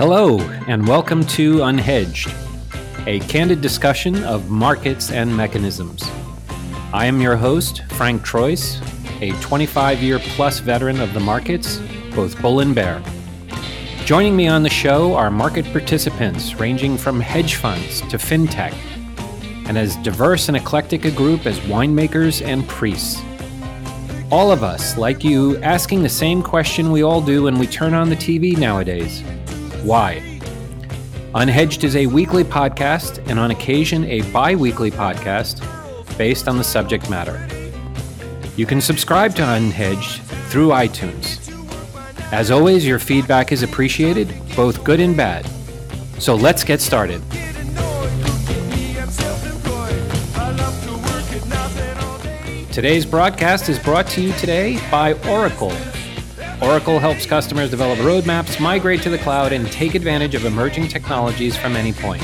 Hello, and welcome to Unhedged, a candid discussion of markets and mechanisms. I am your host, Frank Troise, a 25 year plus veteran of the markets, both bull and bear. Joining me on the show are market participants ranging from hedge funds to fintech, and as diverse and eclectic a group as winemakers and priests. All of us, like you, asking the same question we all do when we turn on the TV nowadays why? Unhedged is a weekly podcast and on occasion a bi weekly podcast based on the subject matter. You can subscribe to Unhedged through iTunes. As always, your feedback is appreciated, both good and bad. So let's get started. Today's broadcast is brought to you today by Oracle. Oracle helps customers develop roadmaps, migrate to the cloud, and take advantage of emerging technologies from any point.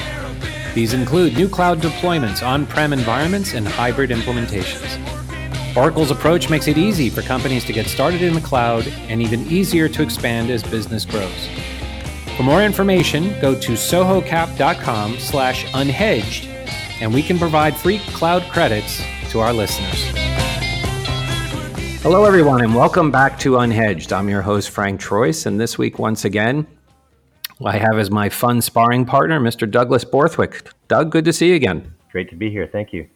These include new cloud deployments, on prem environments, and hybrid implementations. Oracle's approach makes it easy for companies to get started in the cloud and even easier to expand as business grows. For more information, go to sohocap.com slash unhedged, and we can provide free cloud credits to our listeners. Hello, everyone, and welcome back to Unhedged. I'm your host, Frank Troise, and this week, once again, I have as my fun sparring partner, Mr. Douglas Borthwick. Doug, good to see you again. Great to be here. Thank you.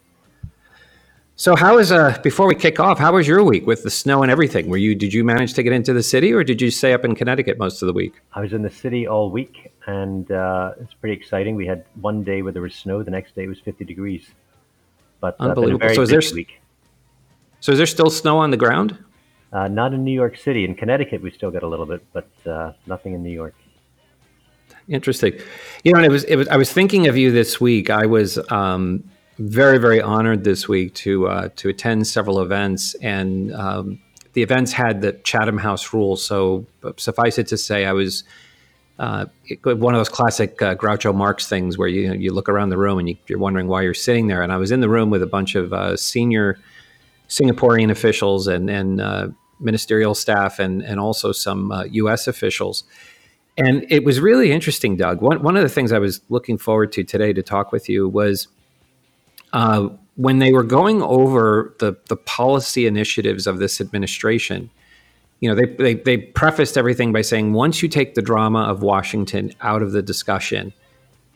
So, how is uh before we kick off? How was your week with the snow and everything? Were you did you manage to get into the city, or did you stay up in Connecticut most of the week? I was in the city all week, and uh, it's pretty exciting. We had one day where there was snow. The next day was 50 degrees. But uh, unbelievable. so is there week. So is there still snow on the ground? Uh, not in New York City. In Connecticut, we still get a little bit, but uh, nothing in New York. Interesting. You know, it was, it was. I was thinking of you this week. I was um, very, very honored this week to uh, to attend several events, and um, the events had the Chatham House rules. So suffice it to say, I was. Uh, one of those classic uh, Groucho Marx things where you you look around the room and you, are wondering why you're sitting there. And I was in the room with a bunch of uh, senior Singaporean officials and, and uh, ministerial staff and, and also some uh, US officials. And it was really interesting, Doug. One, one of the things I was looking forward to today to talk with you was uh, when they were going over the, the policy initiatives of this administration. You know, they, they, they prefaced everything by saying once you take the drama of Washington out of the discussion,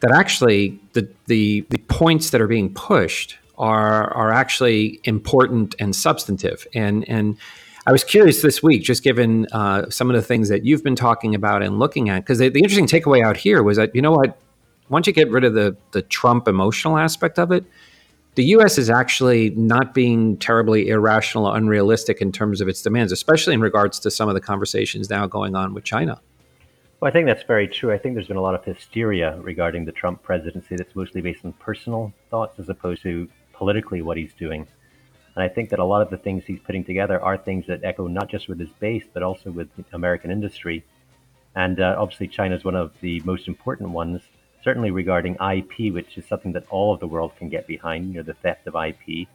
that actually the, the, the points that are being pushed are are actually important and substantive. And and I was curious this week, just given uh, some of the things that you've been talking about and looking at, because the, interesting takeaway out here was that you know what, once you get rid of the the Trump emotional aspect of it, the U.S. is actually not being terribly irrational or unrealistic in terms of its demands, especially in regards to some of the conversations now going on with China. Well, I think that's very true. I think there's been a lot of hysteria regarding the Trump presidency that's mostly based on personal thoughts as opposed to politically what he's doing. And I think that a lot of the things he's putting together are things that echo not just with his base, but also with American industry. And uh, obviously, China is one of the most important ones, certainly regarding IP, which is something that all of the world can get behind, you know, the theft of IP,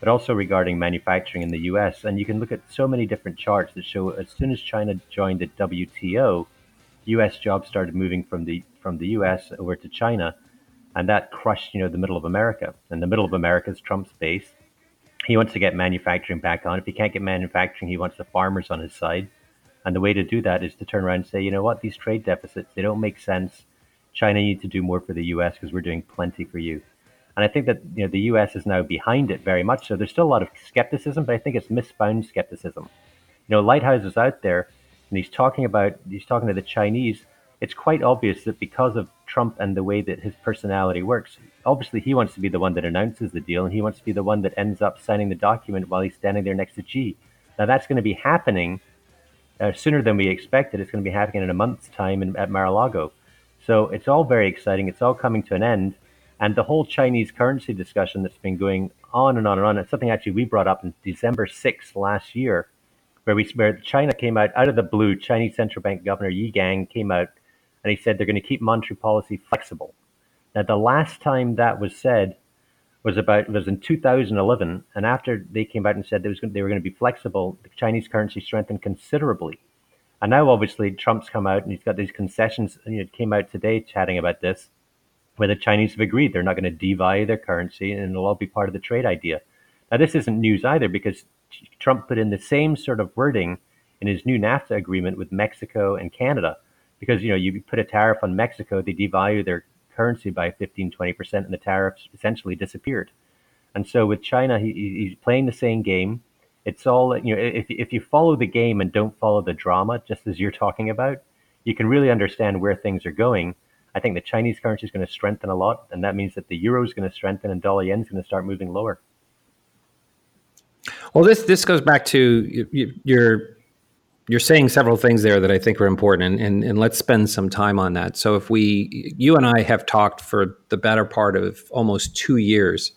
but also regarding manufacturing in the US. And you can look at so many different charts that show as soon as China joined the WTO, US jobs started moving from the from the US over to China and that crushed you know the middle of America. And the middle of America is Trump's base. He wants to get manufacturing back on. If he can't get manufacturing, he wants the farmers on his side. And the way to do that is to turn around and say, you know what, these trade deficits they don't make sense. China needs to do more for the U.S. because we're doing plenty for you. And I think that you know the U.S. is now behind it very much. So there's still a lot of skepticism, but I think it's misbound skepticism. You know, Lighthizer is out there, and he's talking about he's talking to the Chinese it's quite obvious that because of Trump and the way that his personality works, obviously he wants to be the one that announces the deal and he wants to be the one that ends up signing the document while he's standing there next to Xi. Now that's going to be happening uh, sooner than we expected. It's going to be happening in a month's time in, at Mar-a-Lago. So it's all very exciting. It's all coming to an end. And the whole Chinese currency discussion that's been going on and on and on, it's something actually we brought up in December 6th last year, where we where China came out out of the blue. Chinese central bank governor Yi Gang came out and he said they're going to keep monetary policy flexible. Now, the last time that was said was about was in 2011, and after they came out and said they, was they were going to be flexible, the Chinese currency strengthened considerably. And now, obviously, Trump's come out and he's got these concessions. It came out today chatting about this, where the Chinese have agreed they're not going to devalue their currency and it'll all be part of the trade idea. Now, this isn't news either because Trump put in the same sort of wording in his new NAFTA agreement with Mexico and Canada. Because, you know, you put a tariff on Mexico, they devalue their currency by 15, 20%, and the tariffs essentially disappeared. And so with China, he, he's playing the same game. It's all, you know, if, if you follow the game and don't follow the drama, just as you're talking about, you can really understand where things are going. I think the Chinese currency is going to strengthen a lot, and that means that the euro is going to strengthen and dollar yen is going to start moving lower. Well, this this goes back to your you're saying several things there that I think are important, and, and, and let's spend some time on that. So, if we, you and I have talked for the better part of almost two years,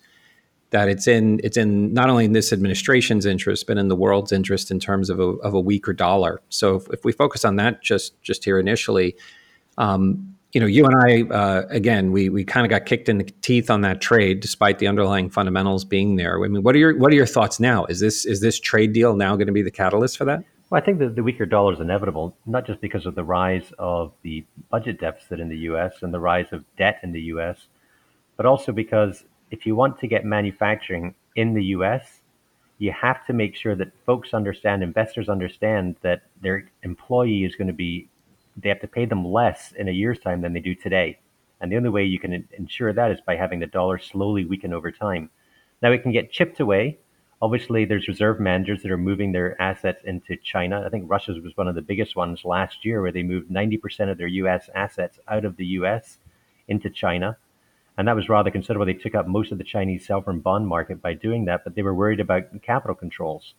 that it's in it's in not only in this administration's interest, but in the world's interest in terms of a, of a weaker dollar. So, if, if we focus on that just just here initially, um, you know, you and I, uh, again, we we kind of got kicked in the teeth on that trade, despite the underlying fundamentals being there. I mean, what are your what are your thoughts now? Is this is this trade deal now going to be the catalyst for that? Well, I think that the weaker dollar is inevitable, not just because of the rise of the budget deficit in the U.S. and the rise of debt in the U.S., but also because if you want to get manufacturing in the U.S., you have to make sure that folks understand, investors understand that their employee is going to be, they have to pay them less in a year's time than they do today. And the only way you can ensure that is by having the dollar slowly weaken over time. Now it can get chipped away Obviously, there's reserve managers that are moving their assets into China. I think Russia's was one of the biggest ones last year, where they moved 90% of their U.S. assets out of the U.S. into China. And that was rather considerable. They took up most of the Chinese sovereign bond market by doing that, but they were worried about capital controls.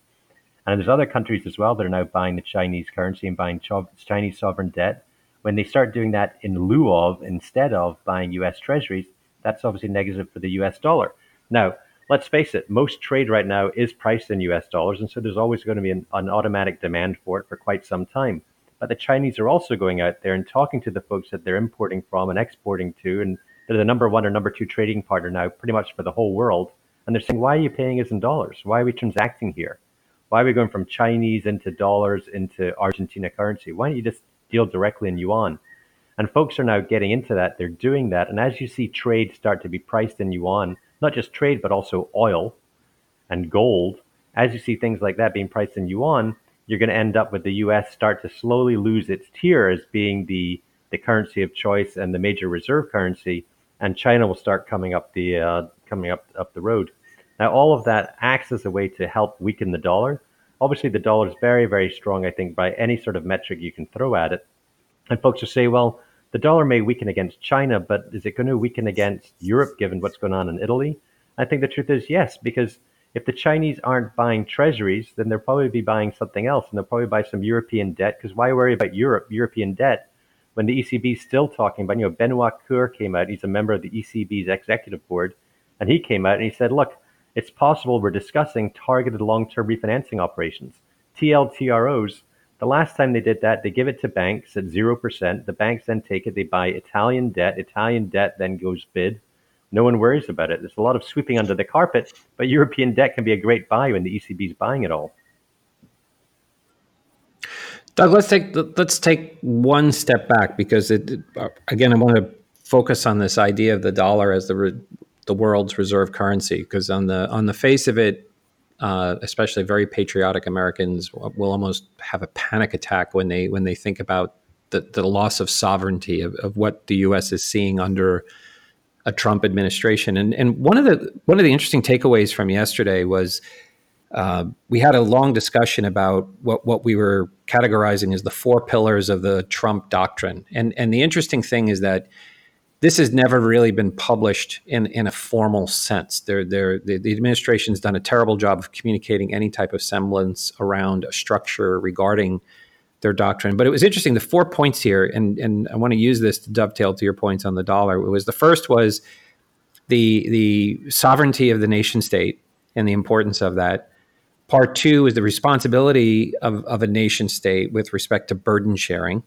And there's other countries as well that are now buying the Chinese currency and buying Chinese sovereign debt. When they start doing that in lieu of, instead of buying US treasuries, that's obviously negative for the US dollar. Now, let's face it, most trade right now is priced in US dollars, and so there's always going to be an, an, automatic demand for it for quite some time. But the Chinese are also going out there and talking to the folks that they're importing from and exporting to, and they're the number one or number two trading partner now, pretty much for the whole world. And they're saying, why are you paying us in dollars? Why are we transacting here? Why are we going from Chinese into dollars into Argentina currency? Why don't you just deal directly in yuan? And folks are now getting into that. They're doing that. And as you see trade start to be priced in yuan, not just trade, but also oil and gold. As you see things like that being priced in yuan, you're going to end up with the U.S. start to slowly lose its tier as being the the currency of choice and the major reserve currency, and China will start coming up the uh, coming up up the road. Now, all of that acts as a way to help weaken the dollar. Obviously, the dollar is very, very strong. I think by any sort of metric you can throw at it, and folks will say, well, the dollar may weaken against China, but is it going to weaken against Europe given what's going on in Italy? I think the truth is yes, because if the Chinese aren't buying treasuries, then they'll probably be buying something else, and they'll probably buy some European debt. Because why worry about Europe, European debt, when the ECB is still talking about? You know, Benoit Coeuré came out; he's a member of the ECB's executive board, and he came out and he said, "Look, it's possible we're discussing targeted long-term refinancing operations, TLTROs, the last time they did that, they give it to banks at 0%. The banks then take it, they buy Italian debt. Italian debt then goes bid. No one worries about it. There's a lot of sweeping under the carpet, but European debt can be a great buy when the ECB is buying it all. Doug, let's take let's take one step back because it again I want to focus on this idea of the dollar as the the world's reserve currency because on the on the face of it uh, especially very patriotic Americans, will almost have a panic attack when they when they think about the, the loss of sovereignty of, of what the U.S. is seeing under a Trump administration. And and one of the one of the interesting takeaways from yesterday was uh, we had a long discussion about what what we were categorizing as the four pillars of the Trump doctrine. And and the interesting thing is that this has never really been published in, in a formal sense. They're, they're, the, the administration's done a terrible job of communicating any type of semblance around a structure regarding their doctrine. But it was interesting. The four points here, and, and I want to use this to dovetail to your points on the dollar. It was the first was the the sovereignty of the nation state and the importance of that. Part two is the responsibility of, of a nation state with respect to burden sharing.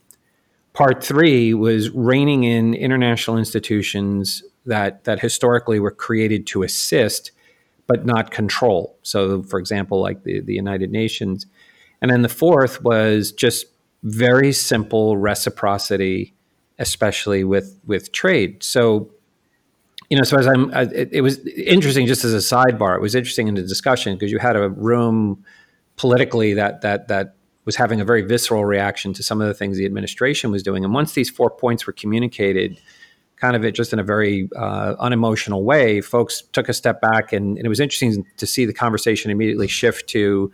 Part three was reining in international institutions that that historically were created to assist, but not control. So, for example, like the, the United Nations. And then the fourth was just very simple reciprocity, especially with with trade. So, you know, so as I'm, it, it was interesting. Just as a sidebar, it was interesting in the discussion because you had a room politically that that that was having a very visceral reaction to some of the things the administration was doing. And once these four points were communicated, kind of it just in a very uh, unemotional way, folks took a step back, and, and, it was interesting to see the conversation immediately shift to.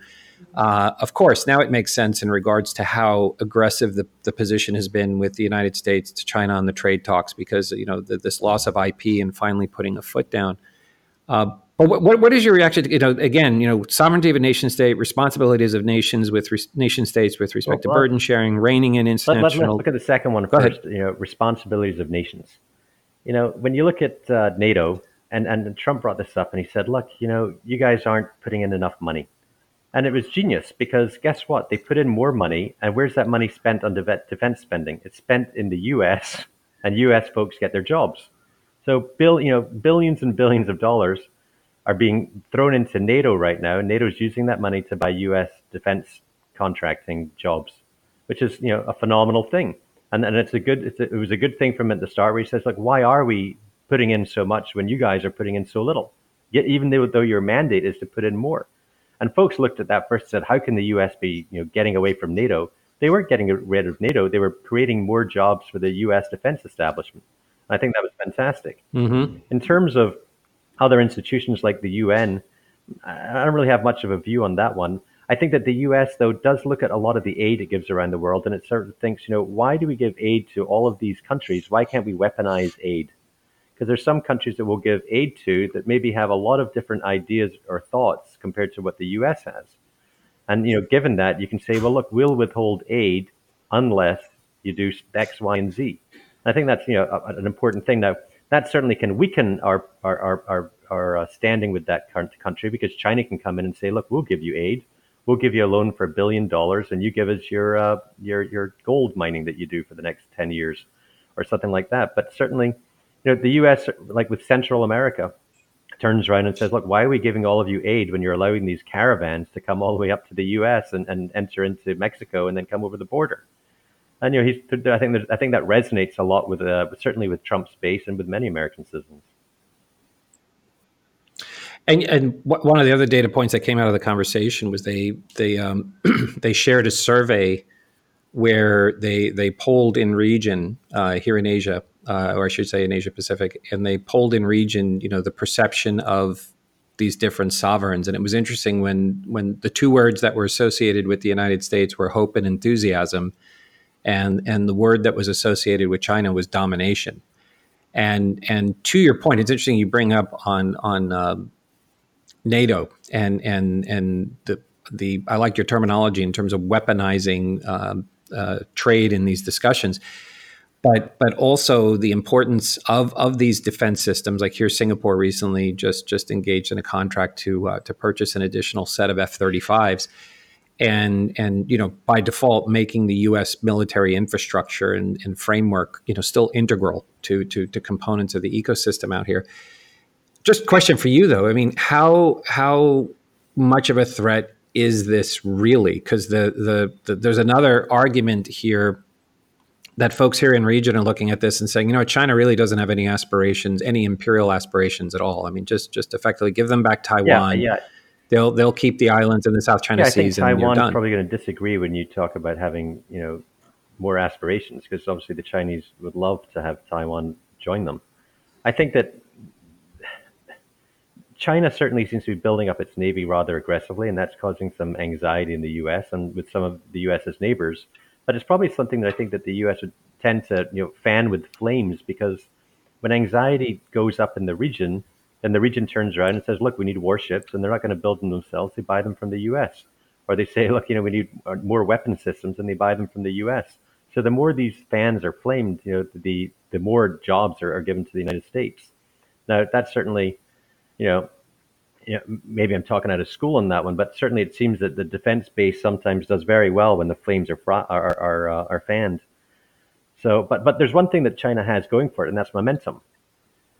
Uh, of course, now it makes sense in regards to how aggressive the, the position has been with the United States to China on the trade talks, because you know the, this loss of IP and finally putting a foot down. Uh, but what, what is your reaction? To, you know, again, you know, sovereignty of a nation state, responsibilities of nations with re- nation states with respect well, to burden sharing, reining in international. Let, us look at the second one first. You know, responsibilities of nations. You know, when you look at uh, NATO, and and Trump brought this up, and he said, "Look, you know, you guys aren't putting in enough money," and it was genius because guess what? They put in more money, and where's that money spent on defense spending? It's spent in the U.S. and U.S. folks get their jobs. So, bill, you know, billions and billions of dollars are being thrown into NATO right now. NATO is using that money to buy U.S. defense contracting jobs, which is you know a phenomenal thing. And and it's a good it's a, it was a good thing from at the start where he says like why are we putting in so much when you guys are putting in so little? Yet even though, though your mandate is to put in more. And folks looked at that first and said, how can the U.S. be you know getting away from NATO? They weren't getting rid of NATO. They were creating more jobs for the U.S. defense establishment. I think that was fantastic. Mm-hmm. In terms of other institutions like the UN, I don't really have much of a view on that one. I think that the US, though, does look at a lot of the aid it gives around the world, and it sort of thinks, you know, why do we give aid to all of these countries? Why can't we weaponize aid? Because there's some countries that we'll give aid to that maybe have a lot of different ideas or thoughts compared to what the US has. And, you know, given that, you can say, well, look, we'll withhold aid unless you do X, Y, and Z. I think that's, you know, an important thing. Now, that certainly can weaken our our our, our, our uh, standing with that country because China can come in and say, look, we'll give you aid, we'll give you a loan for a billion dollars, and you give us your uh, your your gold mining that you do for the next ten years, or something like that. But certainly, you know, the U.S. like with Central America turns around and says, look, why are we giving all of you aid when you're allowing these caravans to come all the way up to the U.S. and, and enter into Mexico and then come over the border? And you know, he's. I think I think that resonates a lot with, uh, certainly with Trump's base and with many American citizens. And and one of the other data points that came out of the conversation was they they um, they shared a survey where they they polled in region uh, here in Asia, uh, or I should say in Asia Pacific, and they polled in region, you know, the perception of these different sovereigns. And it was interesting when when the two words that were associated with the United States were hope and enthusiasm and and the word that was associated with China was domination. And and to your point, it's interesting you bring up on on uh, NATO and and and the the I like your terminology in terms of weaponizing uh, uh, trade in these discussions, but but also the importance of of these defense systems. Like here, Singapore recently just just engaged in a contract to uh, to purchase an additional set of F thirty fives and and you know by default making the U.S. military infrastructure and, and, framework you know still integral to, to to components of the ecosystem out here. Just question for you though. I mean, how how much of a threat is this really? Because the, the the there's another argument here that folks here in region are looking at this and saying, you know, China really doesn't have any aspirations, any imperial aspirations at all. I mean, just just effectively give them back Taiwan. Yeah, yeah they'll they'll keep the islands in the South China yeah. I think Taiwan is probably going to disagree when you talk about having you know more aspirations because obviously the Chinese would love to have Taiwan join them. I think that China certainly seems to be building up its navy rather aggressively, and that's causing some anxiety in the U.S. and with some of the U.S.'s neighbors. But it's probably something that I think that the U.S. would tend to you know fan with flames because when anxiety goes up in the region, then the region turns around and says, look, we need warships, and they're not going to build them themselves. They buy them from the U.S. Or they say, look, you know, we need uh, more weapon systems, and they buy them from the U.S. So the more these fans are flamed, you know, the the more jobs are, are given to the United States. Now that's certainly, you know, you know, maybe I'm talking out of school on that one, but certainly it seems that the defense base sometimes does very well when the flames are fr- are are, uh, are fanned. So, but but there's one thing that China has going for it, and that's momentum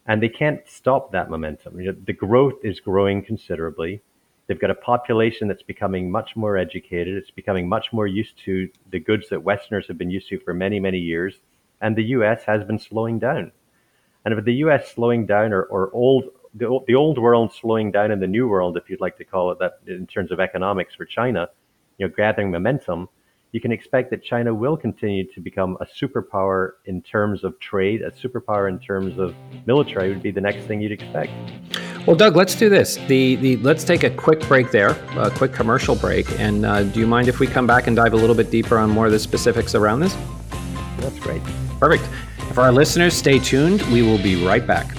and they can't stop that momentum. You know, the growth is growing considerably. They've got a population that's becoming much more educated. It's becoming much more used to the goods that Westerners have been used to for many, many years. And the US has been slowing down. And if the US slowing down or, or old, the, the old world slowing down in the new world, if you'd like to call it that in terms of economics for China, you know, gathering momentum, you can expect that China will continue to become a superpower in terms of trade, a superpower in terms of military would be the next thing you'd expect. Well, Doug, let's do this. The the let's take a quick break there, a quick commercial break. And uh, do you mind if we come back and dive a little bit deeper on more of the specifics around this? That's great. Perfect. For our listeners, stay tuned. We will be right back.